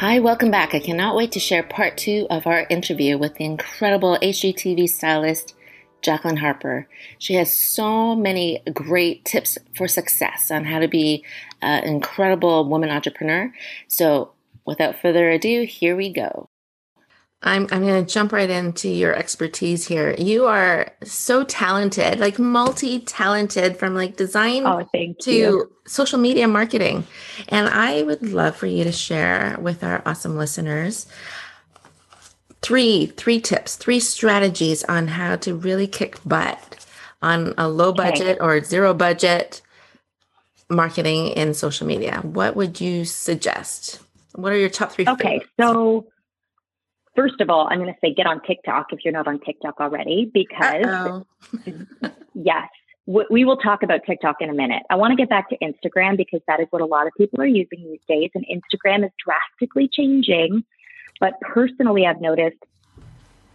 Hi, welcome back. I cannot wait to share part two of our interview with the incredible HGTV stylist Jacqueline Harper. She has so many great tips for success on how to be an incredible woman entrepreneur. So, without further ado, here we go. I'm I'm going to jump right into your expertise here. You are so talented, like multi-talented from like design oh, to you. social media marketing. And I would love for you to share with our awesome listeners three three tips, three strategies on how to really kick butt on a low budget okay. or zero budget marketing in social media. What would you suggest? What are your top three? Okay, favorites? so First of all, I'm going to say get on TikTok if you're not on TikTok already, because yes, we will talk about TikTok in a minute. I want to get back to Instagram because that is what a lot of people are using these days, and Instagram is drastically changing. But personally, I've noticed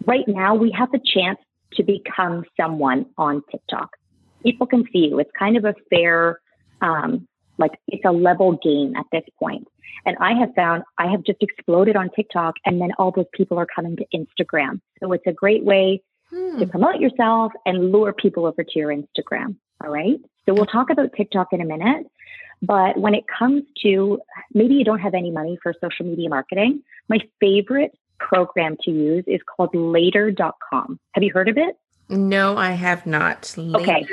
right now we have the chance to become someone on TikTok. People can see you. It's kind of a fair, um, like it's a level game at this point. And I have found I have just exploded on TikTok and then all those people are coming to Instagram. So it's a great way hmm. to promote yourself and lure people over to your Instagram. All right. So we'll talk about TikTok in a minute. But when it comes to maybe you don't have any money for social media marketing, my favorite program to use is called later.com. Have you heard of it? No, I have not. Later.com. Okay.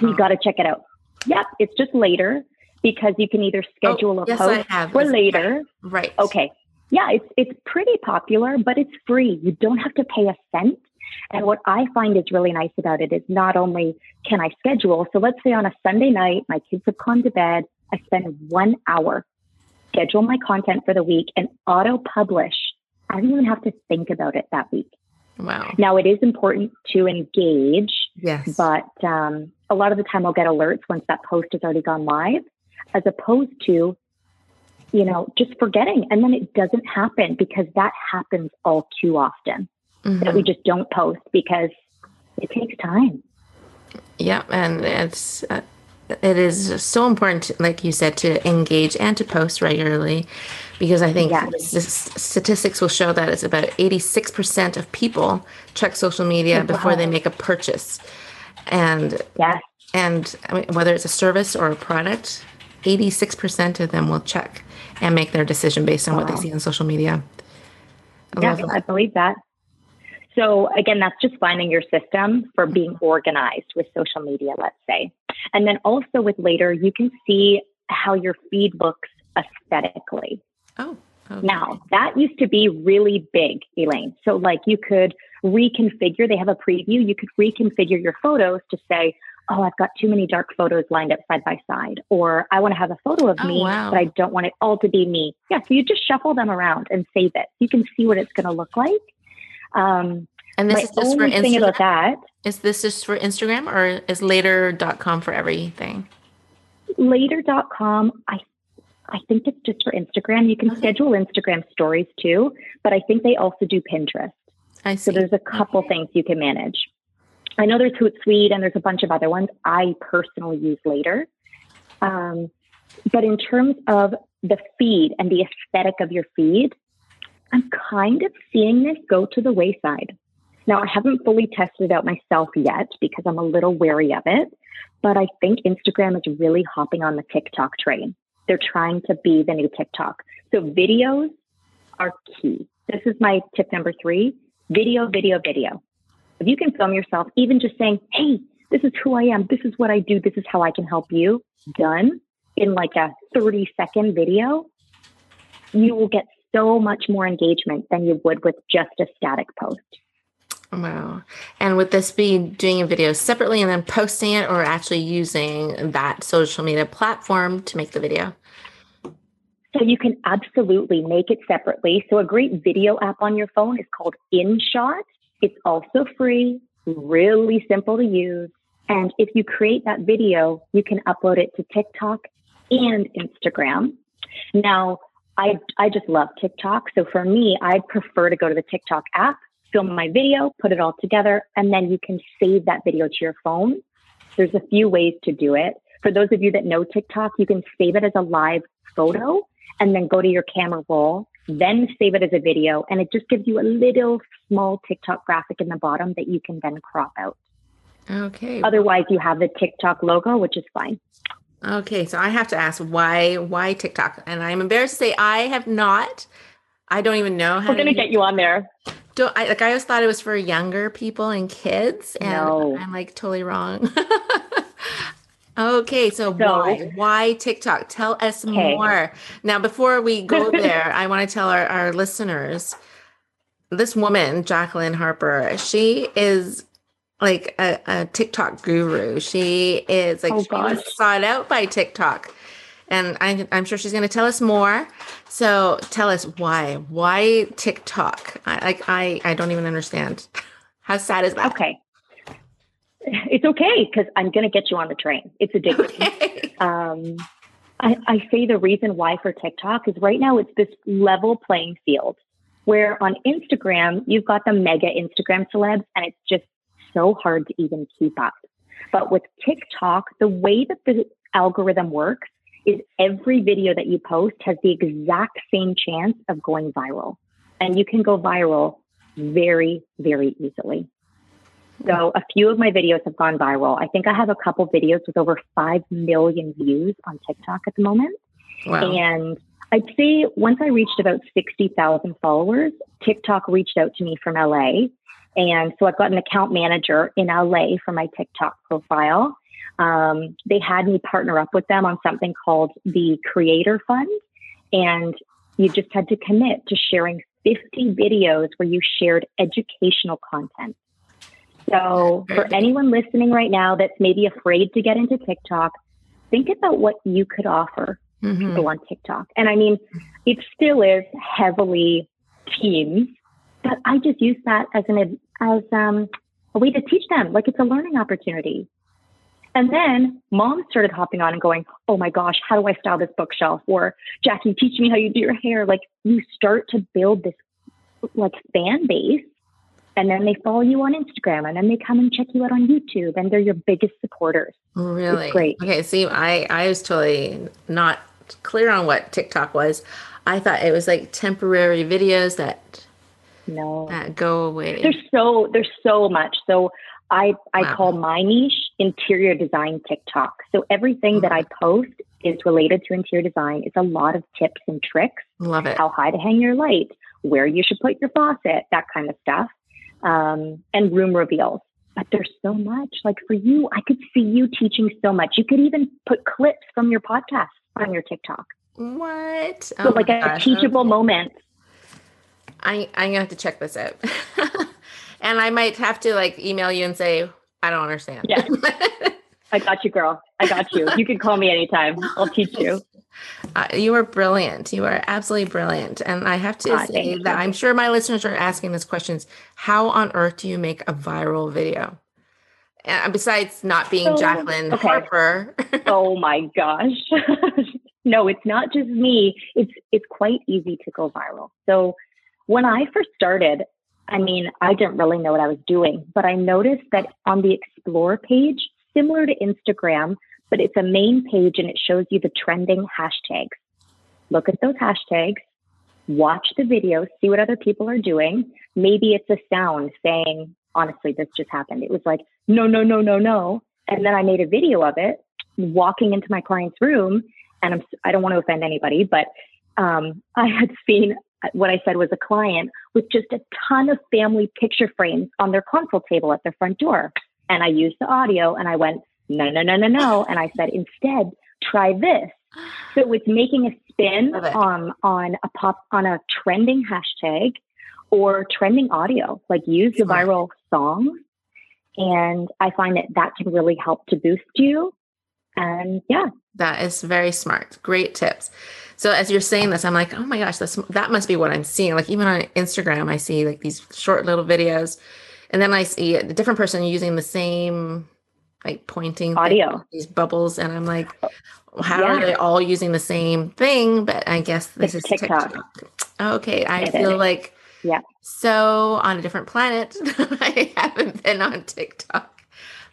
You got to check it out. Yep. It's just later because you can either schedule oh, a yes, post for later. Right. Okay. Yeah, it's it's pretty popular, but it's free. You don't have to pay a cent. And what I find is really nice about it is not only can I schedule, so let's say on a Sunday night, my kids have gone to bed, I spend one hour, schedule my content for the week, and auto publish. I don't even have to think about it that week. Wow. Now it is important to engage. Yes. But um, a lot of the time I'll get alerts once that post has already gone live as opposed to, you know, just forgetting. And then it doesn't happen because that happens all too often mm-hmm. that we just don't post because it takes time. Yeah. And it's, uh, it is so important, like you said, to engage and to post regularly because I think yes. statistics will show that it's about 86% of people check social media before they make a purchase. And yes. and I mean, whether it's a service or a product, 86% of them will check and make their decision based on wow. what they see on social media. I yeah, I believe that. So again, that's just finding your system for being organized with social media, let's say. And then also with later, you can see how your feed looks aesthetically. Oh. Okay. Now, that used to be really big, Elaine. So, like, you could reconfigure, they have a preview, you could reconfigure your photos to say, oh, I've got too many dark photos lined up side by side, or I want to have a photo of oh, me, wow. but I don't want it all to be me. Yeah, so you just shuffle them around and save it. You can see what it's going to look like. Um, and this is just for Instagram. Thing about that is this just for Instagram or is later.com for everything? Later.com, I I think it's just for Instagram. You can okay. schedule Instagram stories too, but I think they also do Pinterest. I see. So there's a couple okay. things you can manage. I know there's Hootsuite and there's a bunch of other ones. I personally use later. Um, but in terms of the feed and the aesthetic of your feed, I'm kind of seeing this go to the wayside. Now, I haven't fully tested it out myself yet because I'm a little wary of it, but I think Instagram is really hopping on the TikTok train. They're trying to be the new TikTok. So videos are key. This is my tip number three video, video, video. If you can film yourself, even just saying, hey, this is who I am, this is what I do, this is how I can help you, done in like a 30 second video, you will get so much more engagement than you would with just a static post. Wow. And would this be doing a video separately and then posting it or actually using that social media platform to make the video? So you can absolutely make it separately. So a great video app on your phone is called InShot. It's also free. really simple to use. And if you create that video, you can upload it to TikTok and Instagram. Now, I, I just love TikTok. So for me, I'd prefer to go to the TikTok app, film my video, put it all together, and then you can save that video to your phone. There's a few ways to do it. For those of you that know TikTok, you can save it as a live photo and then go to your camera roll, then save it as a video. And it just gives you a little small TikTok graphic in the bottom that you can then crop out. Okay. Otherwise, you have the TikTok logo, which is fine. Okay, so I have to ask why why TikTok? And I'm embarrassed to say I have not. I don't even know how. We're gonna get you on there. Don't I like? I always thought it was for younger people and kids, and no. I'm like totally wrong. okay, so, so, why why TikTok? Tell us okay. more. Now, before we go there, I want to tell our, our listeners this woman, Jacqueline Harper, she is like a, a TikTok guru. She is like oh, she was sought out by TikTok. And I, I'm sure she's going to tell us more. So tell us why? Why TikTok? I, like I, I don't even understand. How sad is that? Okay, it's okay because I'm going to get you on the train. It's addictive. Okay. Um, I, I say the reason why for TikTok is right now it's this level playing field where on Instagram you've got the mega Instagram celebs and it's just so hard to even keep up. But with TikTok, the way that the algorithm works is every video that you post has the exact same chance of going viral. And you can go viral very, very easily. So a few of my videos have gone viral. I think I have a couple videos with over 5 million views on TikTok at the moment. Wow. And I'd say once I reached about 60,000 followers, TikTok reached out to me from LA and so I've got an account manager in LA for my TikTok profile. Um, they had me partner up with them on something called the Creator Fund. And you just had to commit to sharing 50 videos where you shared educational content. So for anyone listening right now that's maybe afraid to get into TikTok, think about what you could offer mm-hmm. people on TikTok. And I mean, it still is heavily teens but I just use that as an as um, a way to teach them, like it's a learning opportunity. And then mom started hopping on and going, Oh my gosh, how do I style this bookshelf? Or Jackie, teach me how you do your hair. Like you start to build this like fan base and then they follow you on Instagram and then they come and check you out on YouTube and they're your biggest supporters. Really? It's great. Okay. See, I, I was totally not clear on what TikTok was. I thought it was like temporary videos that no that go away there's so there's so much so i i wow. call my niche interior design tiktok so everything mm-hmm. that i post is related to interior design it's a lot of tips and tricks love it how high to hang your light where you should put your faucet that kind of stuff um, and room reveals but there's so much like for you i could see you teaching so much you could even put clips from your podcast on your tiktok what so oh like a gosh, teachable okay. moment I I'm gonna have to check this out, and I might have to like email you and say I don't understand. Yeah, I got you, girl. I got you. You can call me anytime. I'll teach you. Uh, you are brilliant. You are absolutely brilliant. And I have to uh, say that I'm sure my listeners are asking this questions. How on earth do you make a viral video? And besides not being so, Jacqueline okay. Harper. oh my gosh. no, it's not just me. It's it's quite easy to go viral. So when I first started, I mean, I didn't really know what I was doing, but I noticed that on the explore page, similar to Instagram, but it's a main page and it shows you the trending hashtags. Look at those hashtags, watch the video, see what other people are doing. Maybe it's a sound saying, honestly, this just happened. It was like, no, no, no, no, no. And then I made a video of it walking into my client's room. And I'm, I don't want to offend anybody, but um, I had seen what I said was a client with just a ton of family picture frames on their console table at their front door. And I used the audio and I went, no, no, no, no, no. And I said, instead, try this. So it's making a spin um, on a pop on a trending hashtag or trending audio, like use the viral song. And I find that that can really help to boost you. And yeah. That is very smart. Great tips. So as you're saying this, I'm like, oh my gosh, that's that must be what I'm seeing. Like even on Instagram, I see like these short little videos. and then I see a different person using the same like pointing audio these bubbles and i'm like how yeah. are they all using the same thing but i guess this it's is tiktok, TikTok. okay i it feel is. like yeah so on a different planet i haven't been on tiktok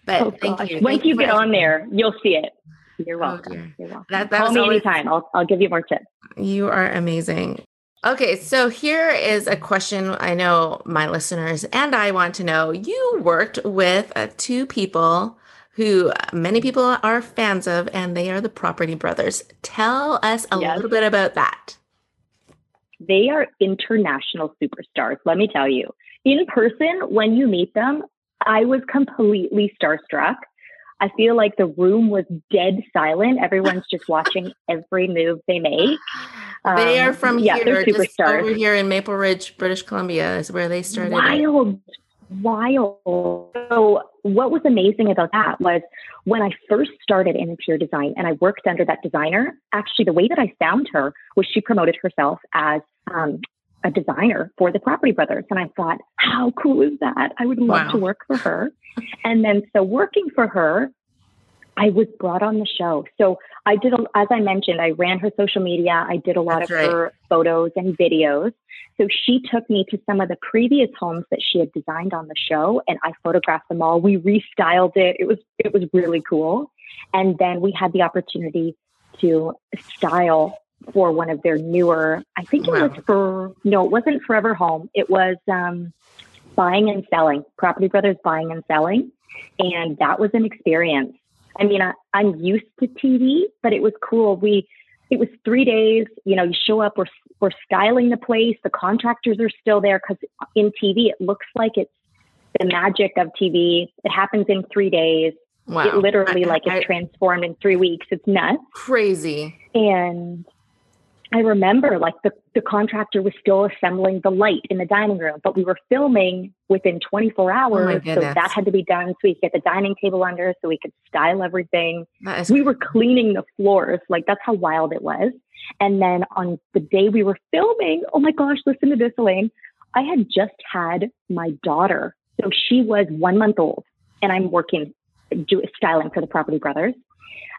but oh, thank gosh. you once thank you, get on there you'll see it you're oh, welcome. Oh, You're welcome. That, that Call me always, anytime. I'll, I'll give you more tips. You are amazing. Okay, so here is a question I know my listeners and I want to know. You worked with uh, two people who many people are fans of, and they are the Property Brothers. Tell us a yes. little bit about that. They are international superstars, let me tell you. In person, when you meet them, I was completely starstruck. I feel like the room was dead silent. Everyone's just watching every move they make. Um, they are um, from yeah, here, they're superstars. over here in Maple Ridge, British Columbia, is where they started. Wild, wild. So, what was amazing about that was when I first started in interior design and I worked under that designer, actually, the way that I found her was she promoted herself as um, a designer for the Property Brothers. And I thought, how cool is that? I would love wow. to work for her. and then, so working for her, I was brought on the show. So I did, as I mentioned, I ran her social media. I did a lot That's of right. her photos and videos. So she took me to some of the previous homes that she had designed on the show, and I photographed them all. We restyled it. It was it was really cool. And then we had the opportunity to style for one of their newer. I think it wow. was for no, it wasn't Forever Home. It was um, buying and selling. Property Brothers buying and selling, and that was an experience I mean, I, I'm used to TV, but it was cool. We, it was three days. You know, you show up, we're, we're styling the place. The contractors are still there because in TV, it looks like it's the magic of TV. It happens in three days. Wow. It literally I, like it's transformed in three weeks. It's nuts. Crazy. And I remember like the, the contractor was still assembling the light in the dining room, but we were filming within 24 hours. Oh so that had to be done so we could get the dining table under so we could style everything. we were cleaning the floors. Like that's how wild it was. And then on the day we were filming, oh my gosh, listen to this, Elaine. I had just had my daughter. So she was one month old and I'm working do, styling for the Property Brothers.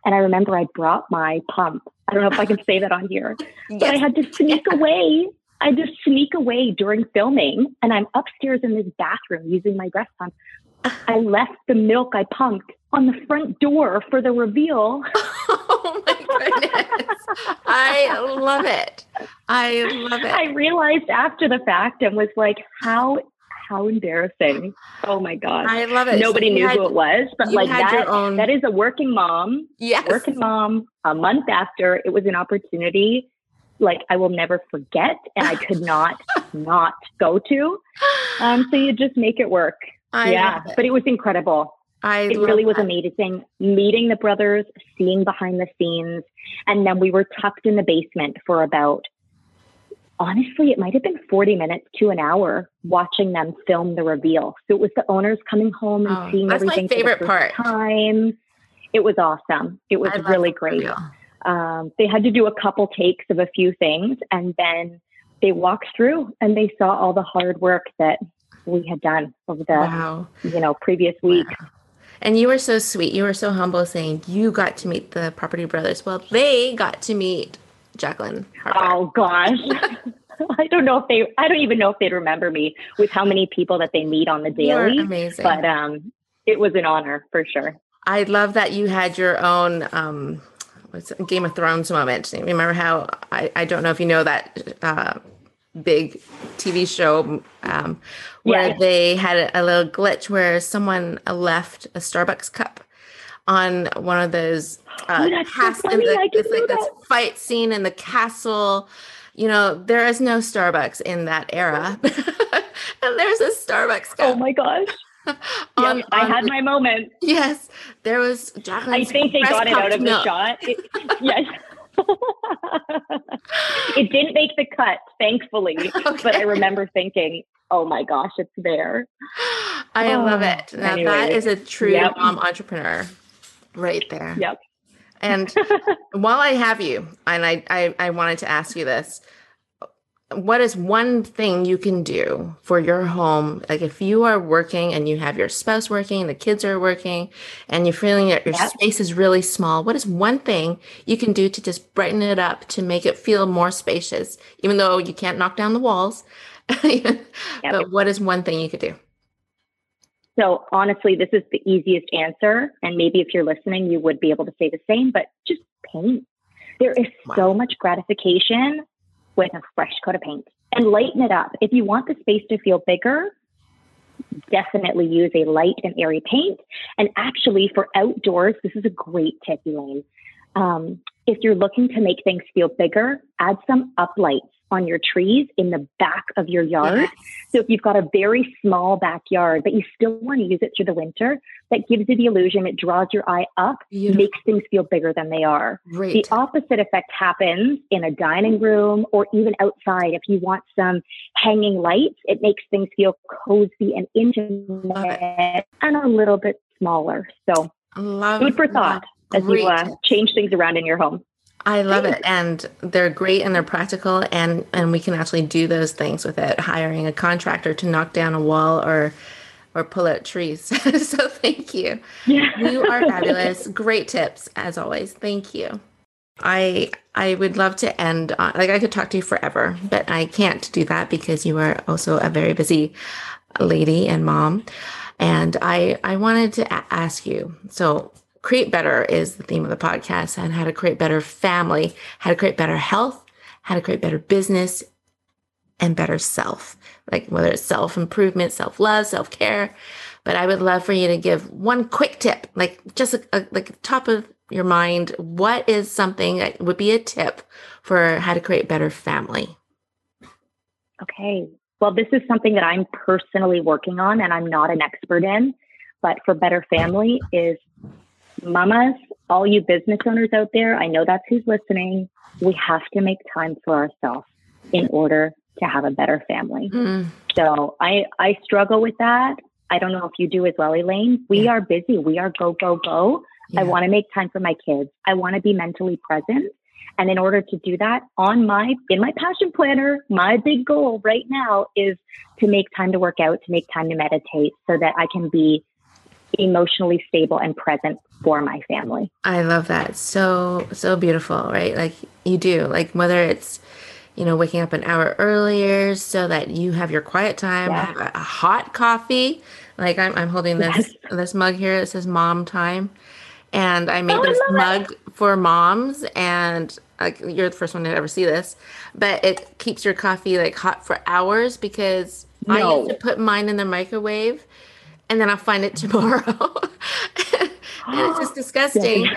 And I remember I brought my pump. I don't know if I can say that on here, yes. but I had to sneak away. I had to sneak away during filming, and I'm upstairs in this bathroom using my breast pump. I left the milk I pumped on the front door for the reveal. Oh my goodness. I love it. I love it. I realized after the fact and was like, how how embarrassing. Oh my God. I love it. Nobody so knew had, who it was, but like that, own... that is a working mom. Yes. Working mom a month after it was an opportunity like I will never forget and I could not not go to. Um, so you just make it work. I yeah. It. But it was incredible. I it really was that. amazing meeting the brothers, seeing behind the scenes. And then we were tucked in the basement for about honestly, it might have been 40 minutes to an hour watching them film the reveal. So it was the owners coming home and oh, seeing everything. That's my favorite part. Time. It was awesome. It was really great. Um, they had to do a couple takes of a few things and then they walked through and they saw all the hard work that we had done over the wow. you know previous week. Wow. And you were so sweet. You were so humble saying you got to meet the property brothers. Well, they got to meet Jacqueline. Harper. Oh gosh. I don't know if they I don't even know if they'd remember me with how many people that they meet on the daily. amazing. But um it was an honor for sure. I love that you had your own um what's it, Game of Thrones moment. Remember how I, I don't know if you know that uh, big TV show um, where yeah. they had a, a little glitch where someone left a Starbucks cup on one of those uh, oh, cast so the, it's like this fight scene in the castle. You know, there is no Starbucks in that era. and there's a Starbucks. Oh my gosh. on, yep, I had my moment. Yes, there was Jacqueline. I think they got it out of milk. the shot. It, yes. it didn't make the cut, thankfully. Okay. But I remember thinking, oh my gosh, it's there. I oh, love it. Now, that is a true yep. mom entrepreneur right there. Yep. And while I have you, and I, I, I wanted to ask you this, what is one thing you can do for your home? Like if you are working and you have your spouse working, the kids are working, and you're feeling that your yep. space is really small, what is one thing you can do to just brighten it up to make it feel more spacious, even though you can't knock down the walls? yep. But what is one thing you could do? So honestly, this is the easiest answer. And maybe if you're listening, you would be able to say the same, but just paint. There is wow. so much gratification with a fresh coat of paint and lighten it up. If you want the space to feel bigger, definitely use a light and airy paint. And actually, for outdoors, this is a great tip, Elaine. Um, if you're looking to make things feel bigger, add some uplights on your trees in the back of your yard. Yes. So if you've got a very small backyard, but you still want to use it through the winter, that gives you the illusion, it draws your eye up, Beautiful. makes things feel bigger than they are. Great. The opposite effect happens in a dining room or even outside. If you want some hanging lights, it makes things feel cozy and intimate and a little bit smaller. So Love food for thought as you uh, change things around in your home. I love it. And they're great and they're practical and and we can actually do those things without hiring a contractor to knock down a wall or or pull out trees. so thank you. Yeah. You are fabulous. Great tips as always. Thank you. I I would love to end on like I could talk to you forever, but I can't do that because you are also a very busy lady and mom. And I I wanted to a- ask you. So create better is the theme of the podcast and how to create better family, how to create better health, how to create better business and better self, like whether it's self improvement, self love, self care. But I would love for you to give one quick tip, like just a, a, like top of your mind. What is something that would be a tip for how to create better family? Okay. Well, this is something that I'm personally working on and I'm not an expert in, but for better family is mamas, all you business owners out there, I know that's who's listening. We have to make time for ourselves in order to have a better family. Mm. So I I struggle with that. I don't know if you do as well, Elaine. We yeah. are busy. We are go go go. Yeah. I want to make time for my kids. I want to be mentally present. And in order to do that, on my in my passion planner, my big goal right now is to make time to work out, to make time to meditate so that I can be emotionally stable and present for my family. I love that. So, so beautiful, right? Like you do, like whether it's, you know, waking up an hour earlier so that you have your quiet time, have a, hot coffee. Like I'm, I'm holding this, yes. this mug here that says mom time. And I made oh, this I mug it. for moms and like you're the first one to ever see this, but it keeps your coffee like hot for hours because no. I used to put mine in the microwave and then I'll find it tomorrow. and it's just disgusting.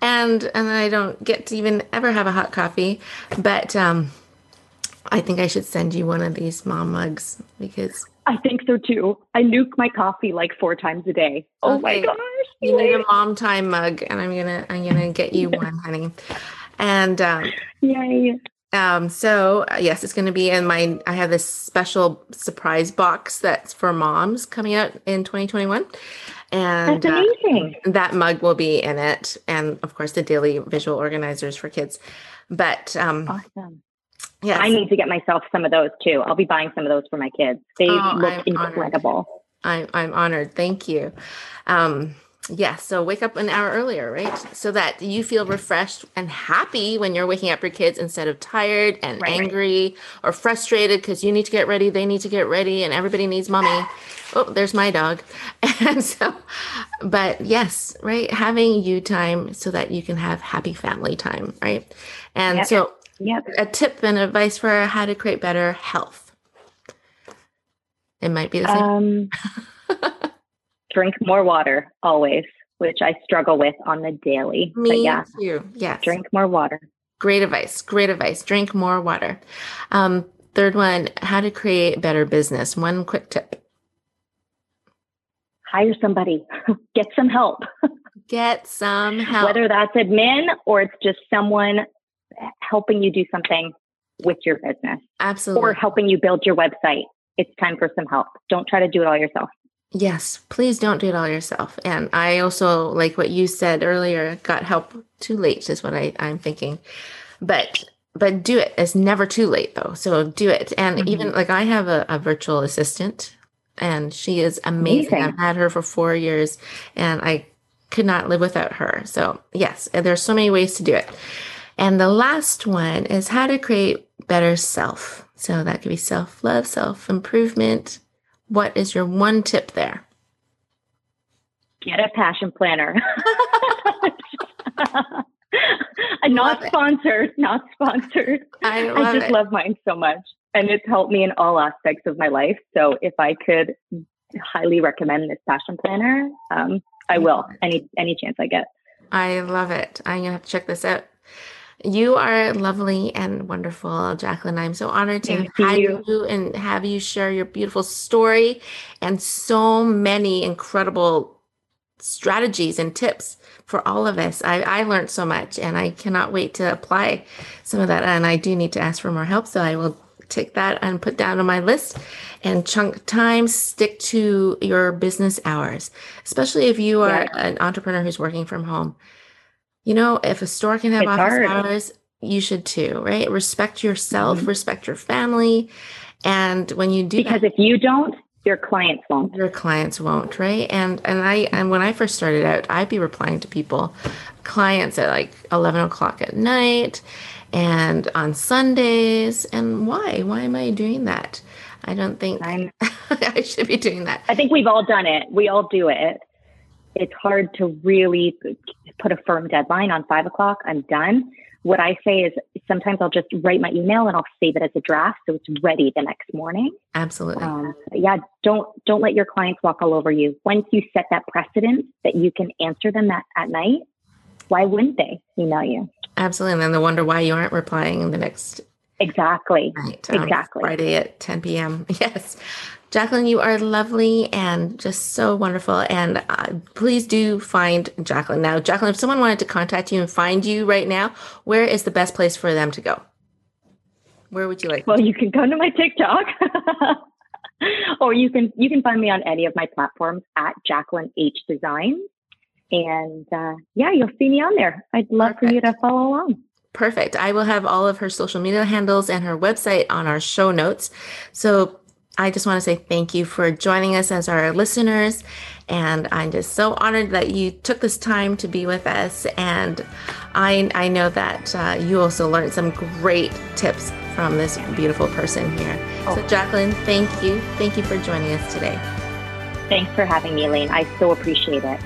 And and I don't get to even ever have a hot coffee. But um I think I should send you one of these mom mugs because I think so too. I nuke my coffee like four times a day. Oh okay. my gosh. You need a mom time mug and I'm gonna I'm gonna get you one, honey. And um Yay. Um, so uh, yes, it's going to be in my, I have this special surprise box that's for moms coming out in 2021. And that's uh, amazing. Uh, that mug will be in it. And of course the daily visual organizers for kids. But, um, awesome. Yeah, I need to get myself some of those too. I'll be buying some of those for my kids. They oh, look I'm incredible. Honored. I'm, I'm honored. Thank you. Um, yeah, so wake up an hour earlier, right? So that you feel refreshed and happy when you're waking up your kids instead of tired and right, angry right. or frustrated because you need to get ready, they need to get ready, and everybody needs mommy. Oh, there's my dog. And so, but yes, right? Having you time so that you can have happy family time, right? And yep. so, yep. a tip and advice for how to create better health. It might be the same. Um, drink more water always, which I struggle with on the daily. Me but yeah, too. Yes. Drink more water. Great advice. Great advice. Drink more water. Um, third one, how to create better business. One quick tip. Hire somebody. Get some help. Get some help. Whether that's admin or it's just someone helping you do something with your business. Absolutely. Or helping you build your website. It's time for some help. Don't try to do it all yourself. Yes, please don't do it all yourself. And I also, like what you said earlier, got help too late, is what I, I'm thinking. But but do it. It's never too late though. So do it. And mm-hmm. even like I have a, a, virtual assistant and she is amazing. amazing. I've had her for four years and I could not live without her. So yes, and there's so many ways to do it. And the last one is how to create better self. So that could be self love, self improvement. What is your one tip there? Get a passion planner. not sponsored, not sponsored. I, I just it. love mine so much. And it's helped me in all aspects of my life. So if I could highly recommend this passion planner, um, I will any any chance I get. I love it. I'm gonna have to check this out. You are lovely and wonderful, Jacqueline. I'm so honored to Thank have you. you and have you share your beautiful story and so many incredible strategies and tips for all of us. I, I learned so much and I cannot wait to apply some of that. And I do need to ask for more help. So I will take that and put down on my list and chunk time, stick to your business hours, especially if you are yeah. an entrepreneur who's working from home. You know, if a store can have it's office hard. hours, you should too, right? Respect yourself, mm-hmm. respect your family. And when you do because that, if you don't, your clients won't your clients won't right and and i and when i first started out i'd be replying to people clients at like 11 o'clock at night and on sundays and why why am i doing that i don't think i should be doing that i think we've all done it we all do it it's hard to really put a firm deadline on five o'clock i'm done what I say is sometimes I'll just write my email and I'll save it as a draft so it's ready the next morning. Absolutely. Um, yeah, don't don't let your clients walk all over you. Once you set that precedent that you can answer them at, at night, why wouldn't they email you? Absolutely, and then they wonder why you aren't replying in the next Exactly. Right, um, exactly. Friday at 10 p.m. Yes. Jacqueline, you are lovely and just so wonderful. And uh, please do find Jacqueline. Now, Jacqueline, if someone wanted to contact you and find you right now, where is the best place for them to go? Where would you like? Well, you can come to my TikTok. or you can you can find me on any of my platforms at Jacqueline H Design. And uh, yeah, you'll see me on there. I'd love Perfect. for you to follow along. Perfect. I will have all of her social media handles and her website on our show notes. So I just want to say thank you for joining us as our listeners. And I'm just so honored that you took this time to be with us. And I, I know that uh, you also learned some great tips from this beautiful person here. Oh. So, Jacqueline, thank you. Thank you for joining us today. Thanks for having me, Elaine. I so appreciate it.